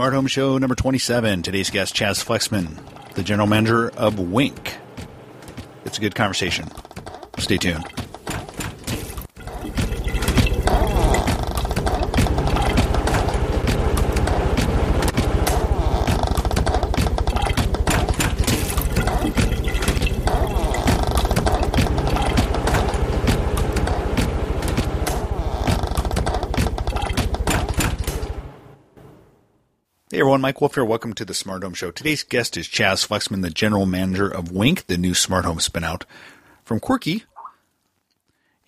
Smart Home Show number 27. Today's guest, Chaz Flexman, the general manager of Wink. It's a good conversation. Stay tuned. Everyone, Mike Wolf here. Welcome to the Smart Home Show. Today's guest is Chaz Flexman, the general manager of Wink, the new smart home spinout from Quirky.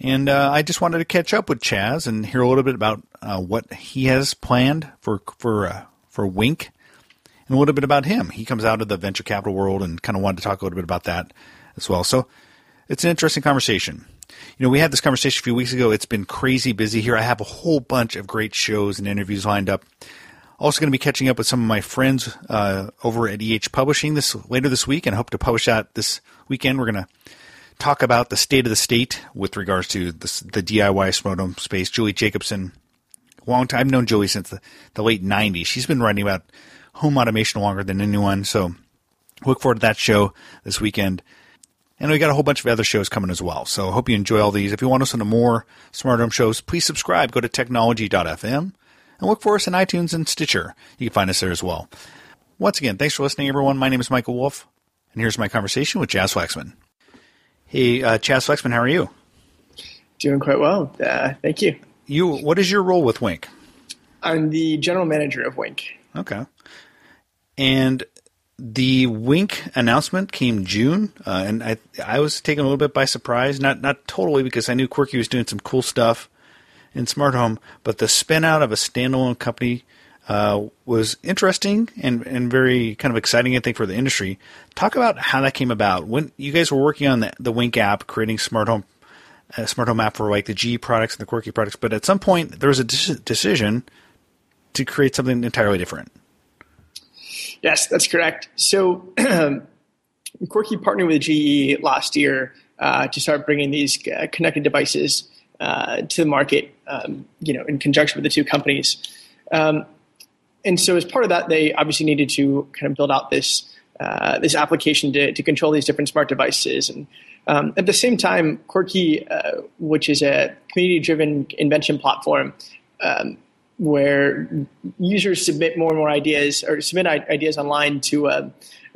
And uh, I just wanted to catch up with Chaz and hear a little bit about uh, what he has planned for for uh, for Wink, and a little bit about him. He comes out of the venture capital world and kind of wanted to talk a little bit about that as well. So it's an interesting conversation. You know, we had this conversation a few weeks ago. It's been crazy busy here. I have a whole bunch of great shows and interviews lined up. Also, going to be catching up with some of my friends uh, over at EH Publishing this later this week, and hope to publish that this weekend. We're going to talk about the state of the state with regards to the, DIY smart home space. Julie Jacobson, long time I've known Julie since the, the late '90s. She's been writing about home automation longer than anyone. So, look forward to that show this weekend. And we got a whole bunch of other shows coming as well. So, hope you enjoy all these. If you want to listen to more smart home shows, please subscribe. Go to technology.fm and look for us in iTunes and Stitcher. You can find us there as well. Once again, thanks for listening, everyone. My name is Michael Wolf, and here's my conversation with Chaz Flexman. Hey, uh, Chaz Flexman, how are you? Doing quite well. Uh, thank you. You, what is your role with Wink? I'm the general manager of Wink. Okay. And the Wink announcement came June, uh, and I I was taken a little bit by surprise. Not not totally because I knew Quirky was doing some cool stuff in smart home, but the spin out of a standalone company uh, was interesting and, and very kind of exciting, I think, for the industry. Talk about how that came about. When you guys were working on the, the Wink app, creating smart home, uh, smart home app for like the GE products and the Quirky products, but at some point there was a de- decision to create something entirely different. Yes, that's correct. So Quirky partnered with GE last year uh, to start bringing these uh, connected devices uh, to the market, um, you know, in conjunction with the two companies. Um, and so, as part of that, they obviously needed to kind of build out this uh, this application to, to control these different smart devices. And um, at the same time, Quirky, uh, which is a community-driven invention platform, um, where users submit more and more ideas or submit ideas online to uh,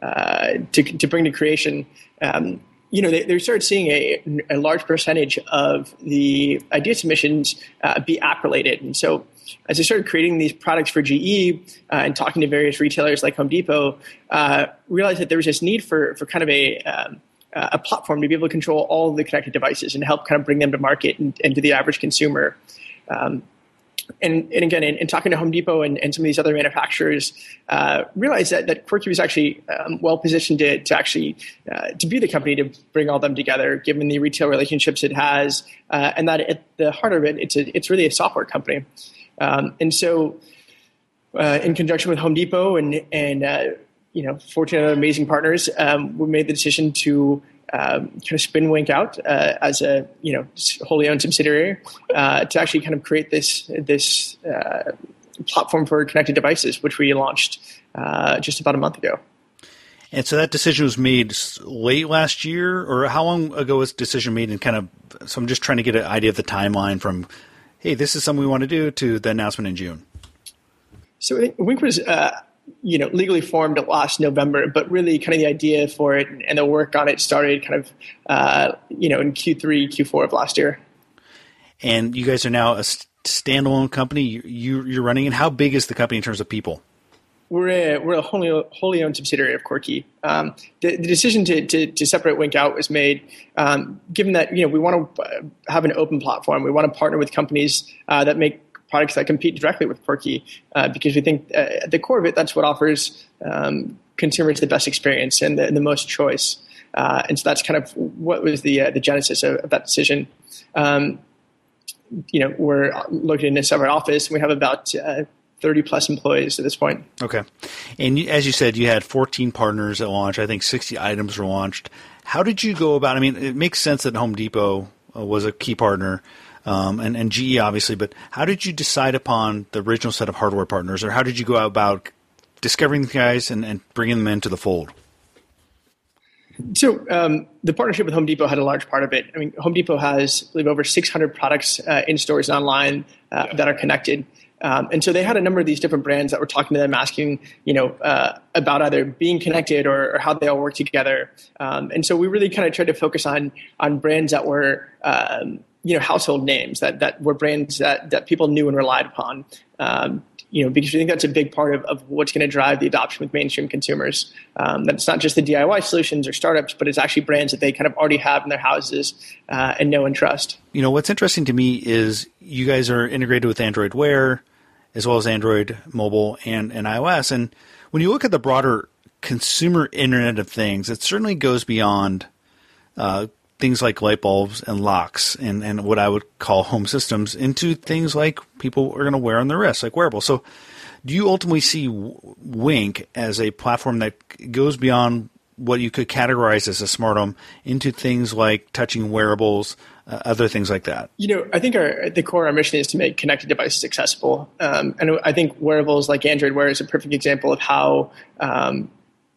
uh, to, to bring to creation. Um, you know, they, they started seeing a, a, large percentage of the idea submissions uh, be app related. And so, as they started creating these products for GE uh, and talking to various retailers like Home Depot, uh, realized that there was this need for, for kind of a, um, a platform to be able to control all the connected devices and help kind of bring them to market and, and to the average consumer. Um, and, and again, in, in, talking to Home Depot and, and, some of these other manufacturers, uh, realized that, that Quirky was actually um, well positioned to, to actually uh, to be the company to bring all them together, given the retail relationships it has, uh, and that at the heart of it, it's a, it's really a software company. Um, and so, uh, in conjunction with Home Depot and and uh, you know, fortunate amazing partners, um, we made the decision to um, kind of spin Wink out uh, as a you know wholly owned subsidiary uh, to actually kind of create this this uh, platform for connected devices, which we launched uh, just about a month ago. And so that decision was made late last year, or how long ago was decision made? And kind of, so I'm just trying to get an idea of the timeline from, hey, this is something we want to do, to the announcement in June. So Wink was uh, you know legally formed last November, but really kind of the idea for it and the work on it started kind of uh, you know in Q3, Q4 of last year. And you guys are now a standalone company. You, you are running, and how big is the company in terms of people? we're a, we're a wholly, wholly owned subsidiary of Quirky. Um, the, the, decision to, to, to, separate Wink out was made um, given that you know we want to uh, have an open platform. We want to partner with companies uh, that make products that compete directly with Quirky uh, because we think uh, at the core of it, that's what offers um, consumers the best experience and the, the most choice. Uh, and so that's kind of what was the uh, the genesis of, of that decision. Um, you know, we're located in a separate office. And we have about 30 plus employees at this point. Okay. And as you said, you had 14 partners at launch. I think 60 items were launched. How did you go about? I mean, it makes sense that Home Depot uh, was a key partner, um, and, and GE obviously. But how did you decide upon the original set of hardware partners, or how did you go about discovering the guys and, and bringing them into the fold? So um, the partnership with Home Depot had a large part of it. I mean, Home Depot has, I believe, over 600 products uh, in stores and online uh, that are connected. Um, and so they had a number of these different brands that were talking to them, asking, you know, uh, about either being connected or, or, how they all work together. Um, and so we really kind of tried to focus on on brands that were, um, you know, household names that that were brands that that people knew and relied upon. Um, you know, because we think that's a big part of, of what's going to drive the adoption with mainstream consumers. Um, that it's not just the DIY solutions or startups, but it's actually brands that they kind of already have in their houses uh, and know and trust. You know, what's interesting to me is you guys are integrated with Android Wear as well as Android mobile and, and iOS. And when you look at the broader consumer Internet of Things, it certainly goes beyond uh, things like light bulbs and locks and, and what I would call home systems into things like people are going to wear on their wrists, like wearables. So, do you ultimately see Wink as a platform that goes beyond what you could categorize as a smart home into things like touching wearables, uh, other things like that? You know, I think our, the core our mission is to make connected devices accessible. Um, and I think wearables like Android Wear is a perfect example of how um,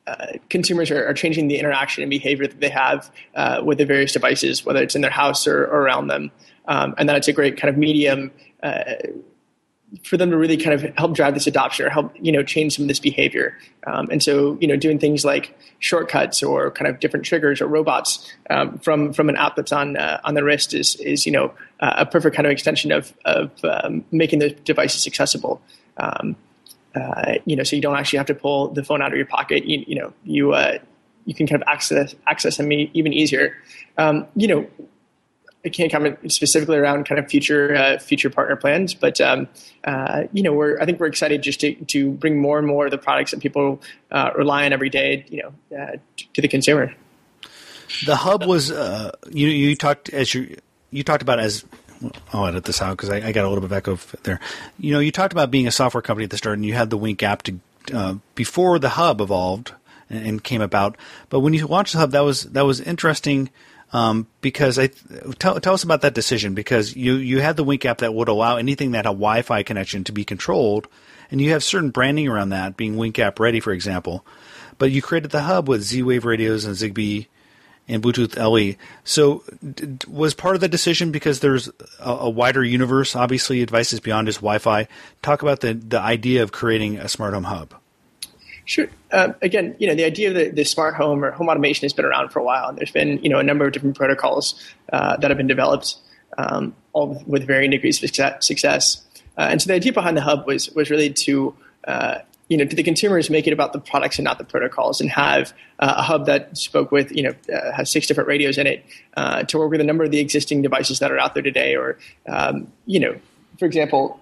uh, consumers are, are, changing the interaction and behavior that they have uh, with the various devices, whether it's in their house or, or around them. Um, and that it's a great kind of medium uh, for them to really kind of help drive this adoption or help you know change some of this behavior. Um, and so you know doing things like shortcuts or kind of different triggers or robots um, from from an app that's on uh, on the wrist is is you know a perfect kind of extension of of um, making the devices accessible. Um, uh, you know, so you don't actually have to pull the phone out of your pocket. You, you know, you uh, you can kind of access access them even easier. Um, you know, I can't comment specifically around kind of future uh, future partner plans, but um, uh, you know, we're I think we're excited just to to bring more and more of the products that people uh, rely on every day, you know, to the consumer. The hub was you you talked as you you talked about as I'll edit this out because I, I, got a little bit of echo there. You know, you talked about being a software company at the start, and you had the Wink app to uh, before the hub evolved and, and, came about. But when you launched the hub, that was that was interesting um, because I tell, tell us about that decision because you you had the Wink app that would allow anything that had a Wi-Fi connection to be controlled, and you have certain branding around that, being Wink app ready, for example. But you created the hub with Z-Wave radios and Zigbee and Bluetooth LE. So, d- was part of the decision because there's a, a, wider universe, obviously, devices beyond just Wi-Fi. Talk about the the idea of creating a smart home hub. Sure. Uh, again, you know, the idea of the, the, smart home or home automation has been around for a while, and there's been you know a number of different protocols uh, that have been developed, um, all with varying degrees of success. Uh, and so the idea behind the hub was was really to uh, you know to the consumers make it about the products and not the protocols, and have uh, a hub that spoke with you know uh, has six different radios in it to work with a number of the existing devices that are out there today, or um, you know, for example,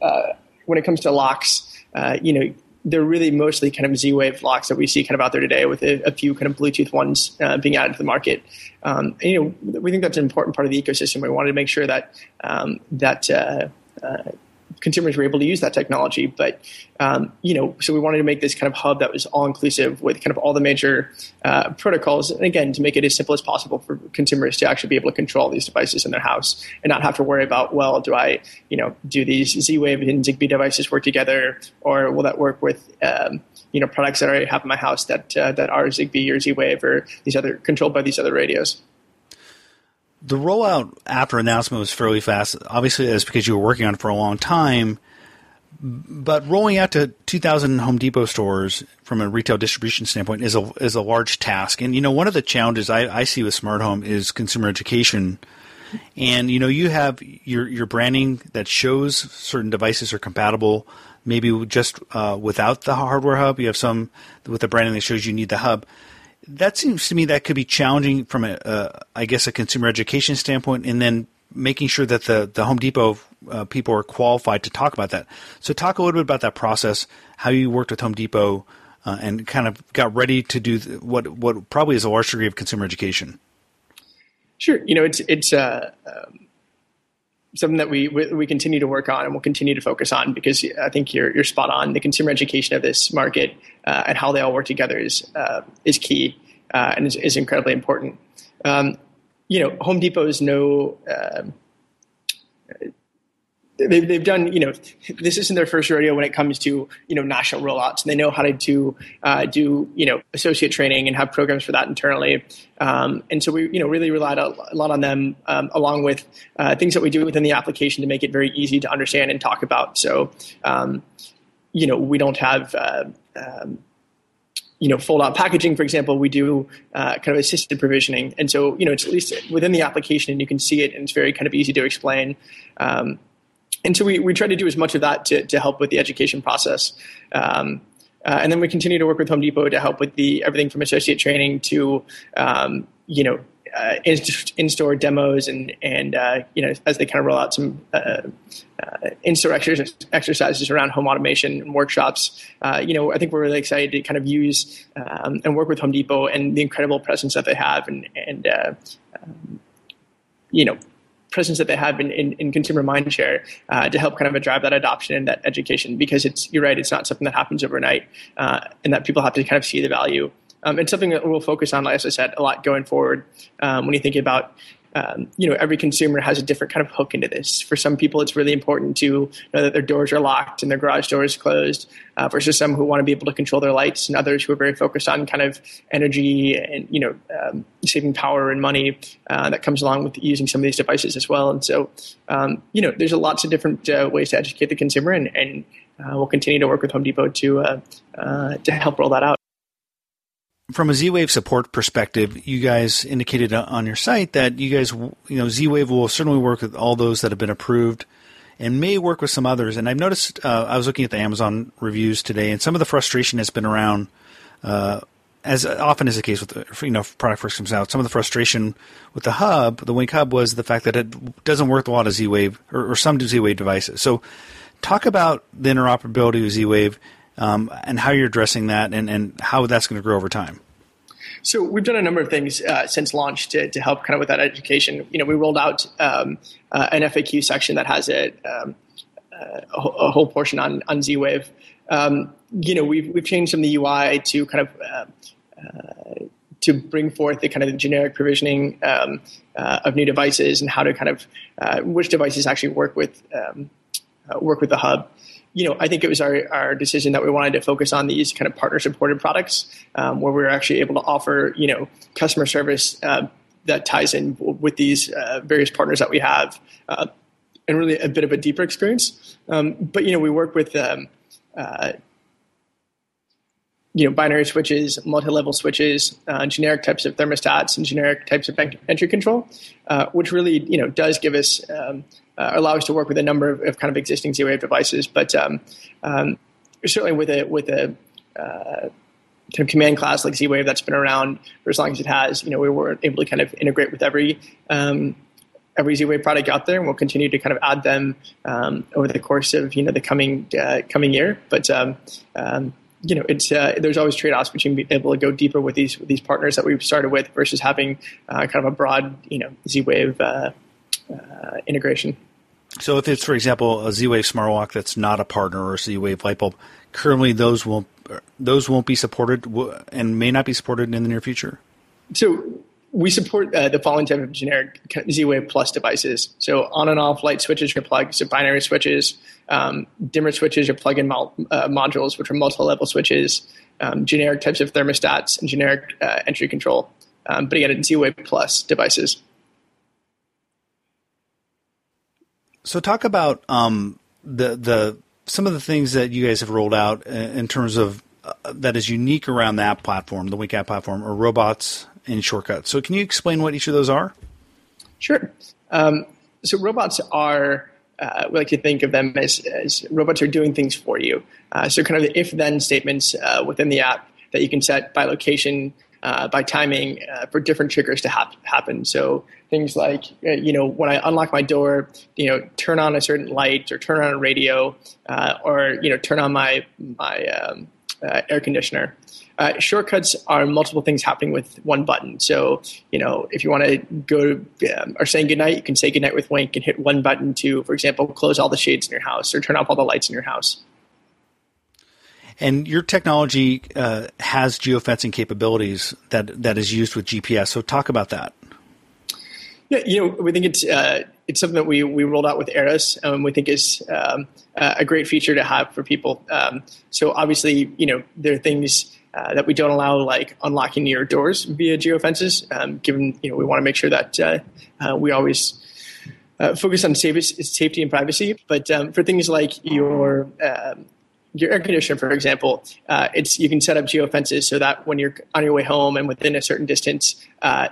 when it comes to locks, you know they're really mostly kind of Z-Wave locks that we see kind of out there today, with a, a few kind of Bluetooth ones uh, being added to the market. Um, and, you know, we think that's an important part of the ecosystem. We wanted to make sure that um, that uh, uh, consumers were able to use that technology. But um, you know, so we wanted to make this kind of hub that was all inclusive with kind of all the major uh, protocols, and again, to make it as simple as possible for consumers to actually be able to control these devices in their house and not have to worry about, well, do I, you know, do these Z-Wave and Zigbee devices work together, or will that work with um, you know products that I have in my house that uh, that are Zigbee or Z-Wave or these other controlled by these other radios the rollout after announcement was fairly fast. Obviously, that's because you were working on it for a long time. But rolling out to 2,000 Home Depot stores from a retail distribution standpoint is a is a large task. And you know, one of the challenges I, I see with smart home is consumer education. And you know, you have your your branding that shows certain devices are compatible maybe just uh, without the hardware hub. You have some with the branding that shows you need the hub. That seems to me that could be challenging from a, uh, I guess, a consumer education standpoint, and then making sure that the the Home Depot uh, people are qualified to talk about that. So, talk a little bit about that process, how you worked with Home Depot, uh, and kind of got ready to do what what probably is a large degree of consumer education. Sure, you know it's it's uh, um, something that we we continue to work on and we'll continue to focus on because I think you're you're spot on. The consumer education of this market uh, and how they all work together is uh, is key uh, and is, is, incredibly important. Um, you know, Home Depot is no um, they've, they've done, you know, this isn't their first rodeo when it comes to, you know, national rollouts. And they know how to do, uh, do, you know, associate training and have programs for that internally. Um, and so we, you know, really relied a, lot on them, um, along with uh, things that we do within the application to make it very easy to understand and talk about. So, um, you know, we don't have, uh, um, you know, fold out packaging, for example, we do uh, kind of assisted provisioning. And so, you know, it's at least within the application and you can see it and it's very kind of easy to explain. Um, and so we, we try to do as much of that to, to help with the education process. Um, uh, and then we continue to work with Home Depot to help with the everything from associate training to um, you know uh, in, store demos and and uh, you know as they kind of roll out some uh, uh, in-store exercises around home automation and workshops. Uh, you know, I think we're really excited to kind of use um, and work with Home Depot and the incredible presence that they have and and um, you know presence that they have in, in, in consumer mindshare uh, to help kind of drive that adoption and that education because it's you're right it's not something that happens overnight uh, and that people have to kind of see the value um, it's something that we'll focus on, as I said, a lot going forward. Um, when you think about um, you know, every consumer has a different kind of hook into this. For some people, it's really important to know that their doors are locked and their garage door is closed, uh, versus some who want to be able to control their lights, and others who are very focused on kind of energy and you know um, saving power and money uh, that comes along with using some of these devices as well. And so, um, you know, there's a lots of different uh, ways to educate the consumer, and, and uh, we'll continue to work with Home Depot to uh, uh, to help roll that out from a Z-Wave support perspective, you guys indicated on your site that you guys, you know, Z-Wave will certainly work with all those that have been approved and may work with some others. And I've noticed, uh, I was looking at the Amazon reviews today, and some of the frustration has been around, uh, as often is the case with, you know, product first comes out, some of the frustration with the hub, the Wink hub, was the fact that it doesn't work with a lot of Z-Wave or, or some Z-Wave devices. So talk about the interoperability with Z-Wave um, and how you're addressing that and, and how that's going to grow over time. So we've done a number of things uh, since launch to, to help kind of with that education. You know, we rolled out um, uh, an FAQ section that has a, um, uh, a, whole portion on on Z-Wave. Um, you know, we've we've changed some of the UI to kind of uh, uh, to bring forth the kind of the generic provisioning um, of new devices and how to kind of which devices actually work with um, work with the hub you know, I think it was our, our decision that we wanted to focus on these kind of partner supported products um, where we were actually able to offer, you know, customer service uh, that ties in with these uh, various partners that we have uh, and really a bit of a deeper experience. Um, but, you know, we work with, um, uh, you know, binary switches, multi-level switches, uh, generic types of thermostats, and generic types of entry control, uh, which really, you know, does give us um, uh, allow us to work with a number of, of kind of existing Z-Wave devices. But um, um, certainly with a with a uh, kind of command class like Z-Wave that's been around for as long as it has, you know, we were able to kind of integrate with every um, every Z-Wave product out there, and we'll continue to kind of add them um, over the course of you know the coming uh, coming year. But um, you know, it's uh, there's always trade-offs between being able to go deeper with these with these partners that we've started with versus having uh, kind of a broad, you know, Z-Wave uh, uh, integration. So if it's, for example, a Z-Wave smart lock that's not a partner or a Z-Wave light bulb, currently those won't those won't be supported and may not be supported in the near future. So we support uh, the following type of generic Z-Wave Plus devices. So on and off light switches or plugs, so binary switches, um, dimmer switches or plug-in uh, modules, which are multi-level switches, um, generic types of thermostats, and generic uh, entry control. Um, but again, Z-Wave Plus devices. So talk about um, the the some of the things that you guys have rolled out in terms of uh, that is unique around that platform, the Wink app platform, or robots and shortcuts. So can you explain what each of those are? Sure. Um, so robots are uh, we like to think of them as, as robots are doing things for you. Uh, so kind of the if-then statements uh, within the app that you can set by location, uh, by timing uh, for different triggers to hap- happen. So things like, uh, you know, when I unlock my door, you know, turn on a certain light or turn on a radio or, you know, turn on my, my um, air conditioner. Uh, shortcuts are multiple things happening with one button. So, you know, if you want to go um, or saying goodnight, you can say goodnight with Wink and hit one button to, for example, close all the shades in your house or turn off all the lights in your house. And your technology uh, has geofencing capabilities that that is used with GPS. So, talk about that. Yeah, you know, we think it's uh, it's something that we we rolled out with Eris, and we think is um, a great feature to have for people. Um, so, obviously, you know, there are things uh, that we don't allow like unlocking your doors via geofences. Um, given you know we want to make sure that uh, uh, we always uh, focus on safety, and privacy. But um, for things like your um, your air conditioner, for example, uh, it's you can set up geofences so that when you're on your way home and within a certain distance,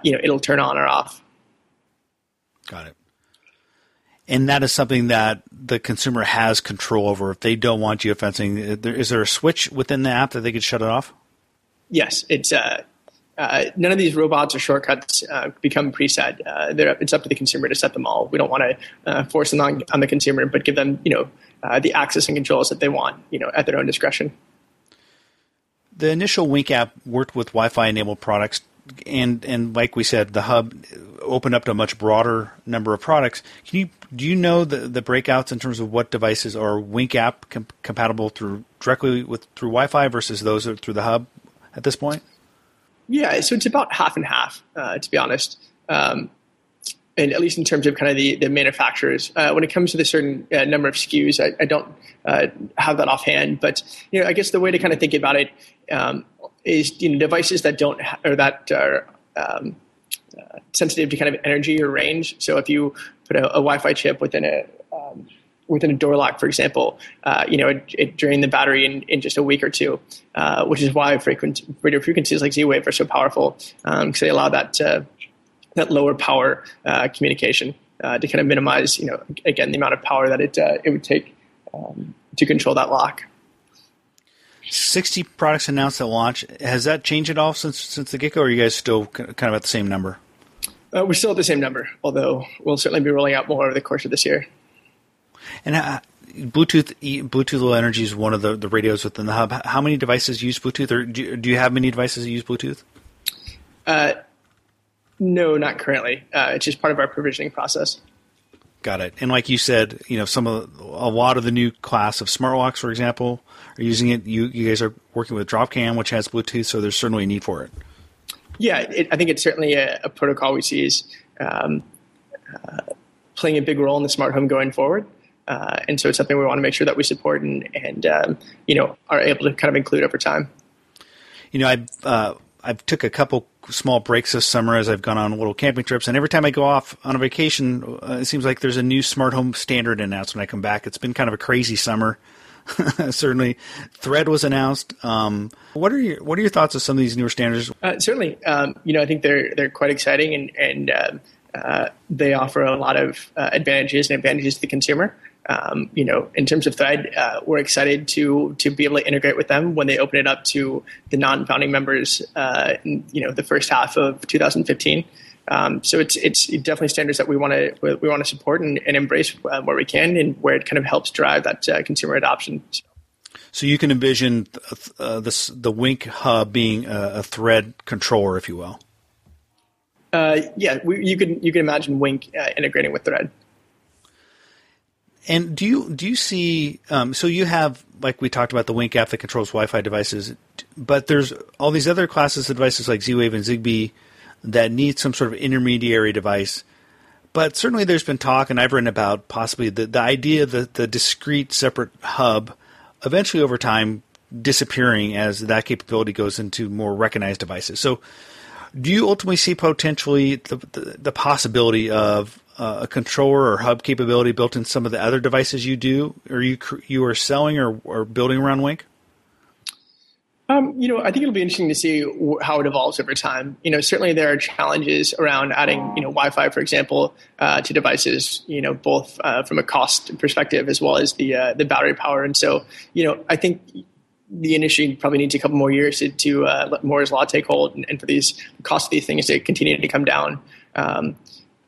you know it'll turn on or off. Got it. And that is something that the consumer has control over. If they don't want geofencing, is there a switch within the app that they could shut it off? Yes, it's uh, uh, none of these robots or shortcuts uh, become preset. Uh, it's up to the consumer to set them all. We don't want to uh, force them on, on, the consumer, but give them, you know, uh, the access and controls that they want, you know, at their own discretion. The initial Wink app worked with Wi-Fi enabled products, and and like we said, the hub opened up to a much broader number of products. Can you do you know the, the breakouts in terms of what devices are Wink app com- compatible through directly with through Wi-Fi versus those through the hub? At this point? Yeah, so it's about half and half, uh, to be honest. Um, and at least in terms of kind of the, the manufacturers. Uh, when it comes to the certain uh, number of SKUs, I, I don't uh, have that offhand. But you know, I guess the way to kind of think about it um, is you know devices that don't ha- or that are um, uh, sensitive to kind of energy or range. So if you put a, a Wi-Fi chip within a um, within a door lock, for example, uh, you know, it, it, drained the battery in, in just a week or two, uh, which is why frequent, radio frequencies like Z-Wave are so powerful because um, they allow that uh, that lower power uh, communication uh, to kind of minimize, you know, again, the amount of power that it uh, it would take um, to control that lock. 60 products announced at launch. Has that changed at all since since the get-go, or are you guys still kind of at the same number? we're still at the same number, although we'll certainly be rolling out more over the course of this year. And uh, Bluetooth Bluetooth Low Energy is one of the, the radios within the hub. How many devices use Bluetooth, or do, do you have many devices that use Bluetooth? Uh, no, not currently. Uh, it's just part of our provisioning process. Got it. And like you said, you know, some of a lot of the new class of smart locks, for example, are using it. You you guys are working with Dropcam, which has Bluetooth, so there's certainly a need for it. Yeah, it, I think it's certainly a, a protocol we see is um, uh, playing a big role in the smart home going forward. Uh, and so it's something we want to make sure that we support and, and um, you know, are able to kind of include over time. You know, I uh, I've took a couple small breaks this summer as I've gone on little camping trips, and every time I go off on a vacation, uh, it seems like there's a new smart home standard announced when I come back. It's been kind of a crazy summer. certainly, Thread was announced. Um, what are your What are your thoughts of some of these newer standards? Uh, certainly, um, you know, I think they're they're quite exciting, and and um, uh, they offer a lot of uh, advantages and advantages to the consumer um, you know, in terms of Thread, uh, we're excited to to be able to integrate with them when they open it up to the non-founding members. Uh, in, you know, the first half of 2015. Um, so it's it's definitely standards that we want to we want to support and, and embrace uh, where we can, and where it kind of helps drive that uh, consumer adoption. So you can envision uh, this, the Wink hub being a, a, thread controller, if you will. Uh, yeah, we, you can you can imagine Wink integrating with Thread. And do you do you see? Um, so you have like we talked about the Wink app that controls Wi-Fi devices, but there's all these other classes of devices like Z-Wave and Zigbee that need some sort of intermediary device. But certainly, there's been talk, and I've written about possibly the the idea that the discrete separate hub, eventually over time disappearing as that capability goes into more recognized devices. So, do you ultimately see potentially the, the, the possibility of uh, a controller or hub capability built in some of the other devices you do, or you you are selling or, or building around Wink? Um, you know, I think it'll be interesting to see how it evolves over time. You know, certainly there are challenges around adding, you know, Wi-Fi, for example, uh, to devices. You know, both uh, from a cost perspective as well as the uh, the battery power. And so, you know, I think the industry probably needs a couple more years to, to uh, let Moore's law take hold and, and, for these the cost of these things to continue to come down. Um,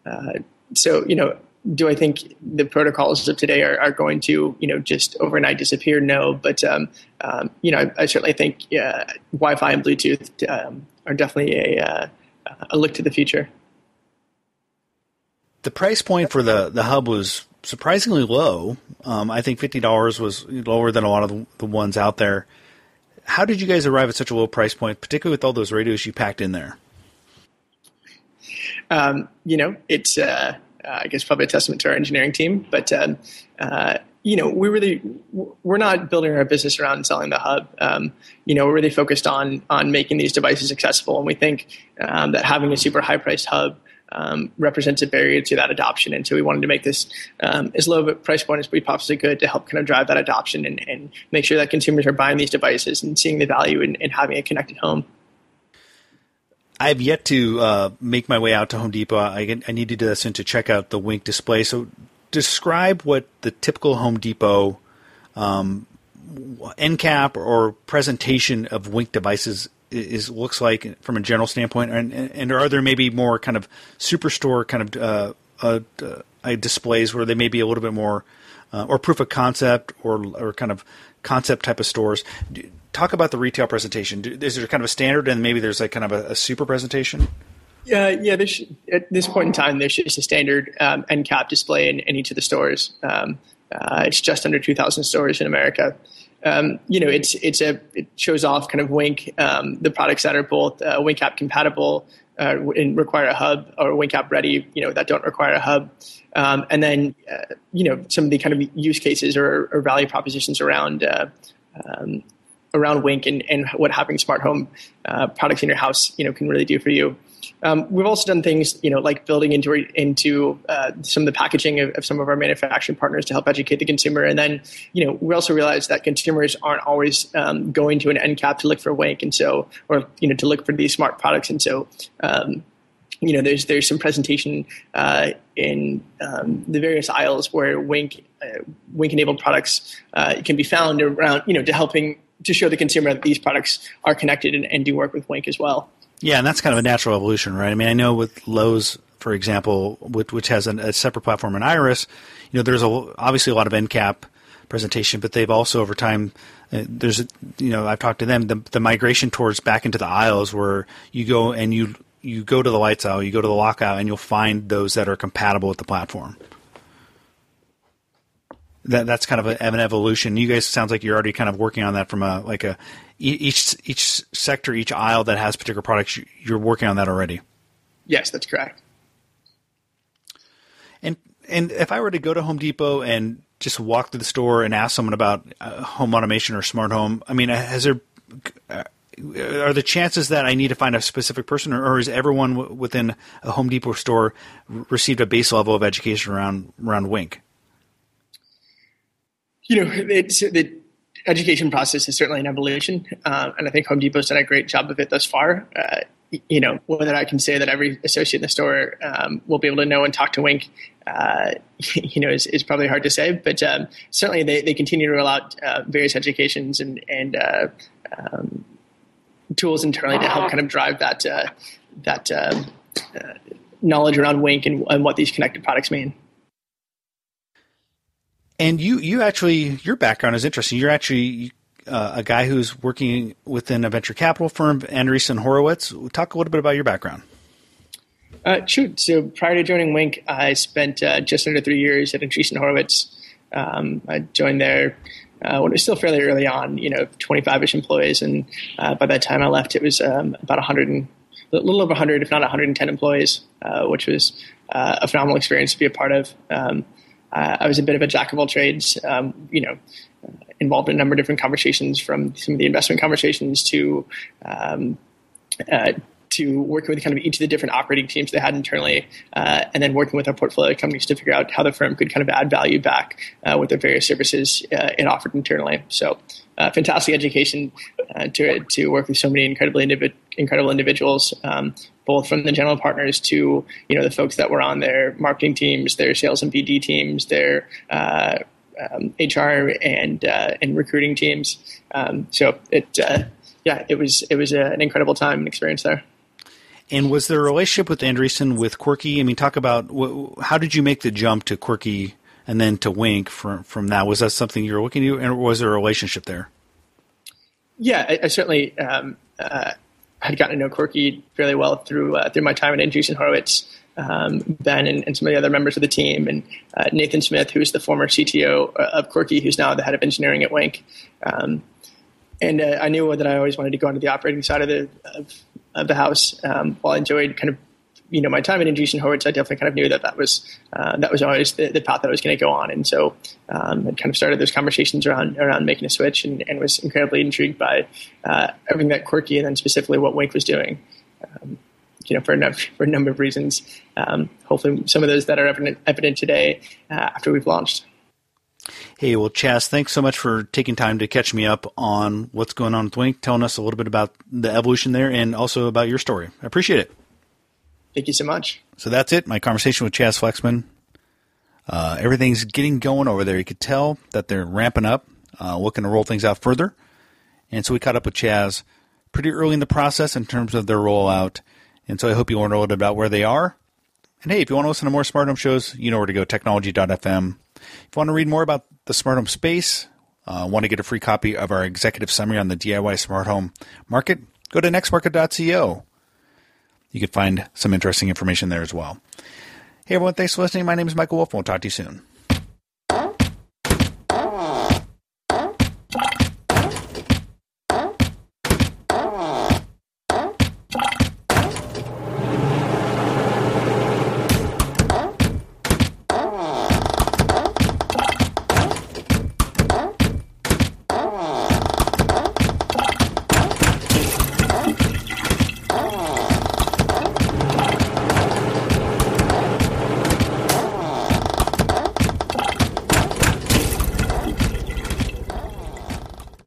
uh, so, you know, do I think the protocols of today are, are going to, you know, just overnight disappear? No, but um, um, you know, I, I, certainly think uh, Wi-Fi and Bluetooth um, are definitely a, uh, a look to the future. The price point for the the hub was surprisingly low. Um, I think fifty dollars was lower than a lot of the, the ones out there. How did you guys arrive at such a low price point, particularly with all those radios you packed in there? Um, you know, it's uh, uh, I guess probably a testament to our engineering team. But um, uh, you know, we really we're not building our business around selling the hub. Um, you know, we're really focused on on making these devices accessible, and we think um, that having a super high priced hub. Um, represents a barrier to that adoption, and so we wanted to make this um, as low of a price point as we possibly could to help kind of drive that adoption and, and make sure that consumers are buying these devices and seeing the value in, in having a connected home. I have yet to uh, make my way out to Home Depot. I, I need to do this and to check out the Wink display. So, describe what the typical Home Depot um, end cap or presentation of Wink devices is looks like from a general standpoint, and, and are there maybe more kind of superstore kind of uh, uh, uh, displays where they may be a little bit more uh, or proof of concept or or kind of concept type of stores? talk about the retail presentation. Is there kind of a standard, and maybe there's like kind of a, a super presentation? Yeah, yeah. At this point in time, there's just a standard um, end cap display in, in, each of the stores. Um, uh, it's just under 2,000 stores in America. Um, you know, it's it's a it shows off kind of Wink um, the products that are both uh, Wink app compatible uh, and require a hub, or Wink app ready. You know, that don't require a hub. Um, and then uh, you know some of the kind of use cases or, or value propositions around uh, um, around Wink and, and what having smart home uh, products in your house, you know, can really do for you. Um, we've also done things, you know, like building into into uh, some of the packaging of, of, some of our manufacturing partners to help educate the consumer. And then, you know, we also realize that consumers aren't always um, going to an end cap to look for Wink, and so, or you know, to look for these smart products. And so, um, you know, there's there's some presentation uh, in um, the various aisles where Wink uh, Wink enabled products uh, can be found around, you know, to helping to show the consumer that these products are connected and, and do work with Wink as well. Yeah, and that's kind of a natural evolution, right? I mean, I know with Lowe's, for example, which, which has an, a separate platform in Iris, you know, there's a, obviously a lot of end cap presentation, but they've also over time, uh, there's, a, you know, I've talked to them, the, the migration towards back into the aisles where you go and you you go to the lights aisle, you go to the lockout, and you'll find those that are compatible with the platform that that's kind of a, an evolution. You guys sounds like you're already kind of working on that from a like a each each sector, each aisle that has particular products. You're working on that already. Yes, that's correct. And and if I were to go to Home Depot and just walk through the store and ask someone about uh, home automation or smart home, I mean, has there uh, are the chances that I need to find a specific person, or, or is everyone w- within a Home Depot store received a base level of education around around Wink? You know, it's the education process is certainly an evolution, uh, and I think Home Depot's done a great job of it thus far. Uh, you know, whether I can say that every associate in the store um, will be able to know and talk to Wink, uh, you know, is, is, probably hard to say. But um, certainly, they, they continue to roll out uh, various educations and and uh, um, tools internally to help kind of drive that uh, that knowledge around Wink and, and what these connected products mean. And you, you actually, your background is interesting. You're actually uh, a guy who's working within a venture capital firm, Andreessen Horowitz. Talk a little bit about your background. Uh, shoot. So prior to joining Wink, I spent uh, just under three years at Andreessen Horowitz. Um, I joined there uh, when it was still fairly early on, you know, 25-ish employees. And uh, by that time I left, it was um, about 100 and, a little over 100, if not 110 employees, uh, which was uh, a phenomenal experience to be a part of. Um, uh, I was a bit of a jack of all trades, um, you know, involved in a number of different conversations from some of the investment conversations to um, uh, to working with kind of each of the different operating teams they had internally, uh, and then working with our portfolio companies to figure out how the firm could kind of add value back uh, with the various services uh, it offered internally. So, uh, fantastic education uh, to to work with so many incredibly incredible individuals, um, both from the general partners to you know the folks that were on their marketing teams, their sales and BD teams, their uh, um, HR and uh, and recruiting teams. Um, so it uh, yeah, it was it was a, an incredible time and experience there. And was there a relationship with Andreessen with Quirky? I mean, talk about wh- how did you make the jump to Quirky and then to Wink from from that? Was that something you were looking to, and was there a relationship there? Yeah, I, I certainly um, uh, had gotten to know Quirky fairly well through uh, through my time at Andreessen Horowitz. Um, ben and, and, some of the other members of the team, and uh, Nathan Smith, who's the former CTO of Quirky, who's now the head of engineering at Wink. Um, and uh, I knew that I always wanted to go into the operating side of the of, of the house. Um, while I enjoyed kind of you know my time at Andreessen Horowitz, I definitely kind of knew that that was uh, that was always the, the, path that I was going to go on, and so um, I kind of started those conversations around around making a switch, and, and was incredibly intrigued by uh, everything that Quirky and then specifically what Wink was doing. Um, you know, for a, number, for a number of reasons. Um, hopefully, some of those that are evident, evident today uh, after we've launched. Hey, well, Chaz, thanks so much for taking time to catch me up on what's going on with Wink, telling us a little bit about the evolution there and also about your story. I appreciate it. Thank you so much. So that's it. My conversation with Chaz Flexman. Uh, everything's getting going over there. You could tell that they're ramping up, uh, looking to roll things out further. And so we caught up with Chaz pretty early in the process in terms of their rollout. And so I hope you learned a little bit about where they are. And hey, if you want to listen to more Smart Home shows, you know where to go, technology.fm. If you want to read more about the smart home space, uh, want to get a free copy of our executive summary on the DIY smart home market, go to nextmarket.co. You can find some interesting information there as well. Hey everyone, thanks for listening. My name is Michael Wolf, and we'll talk to you soon.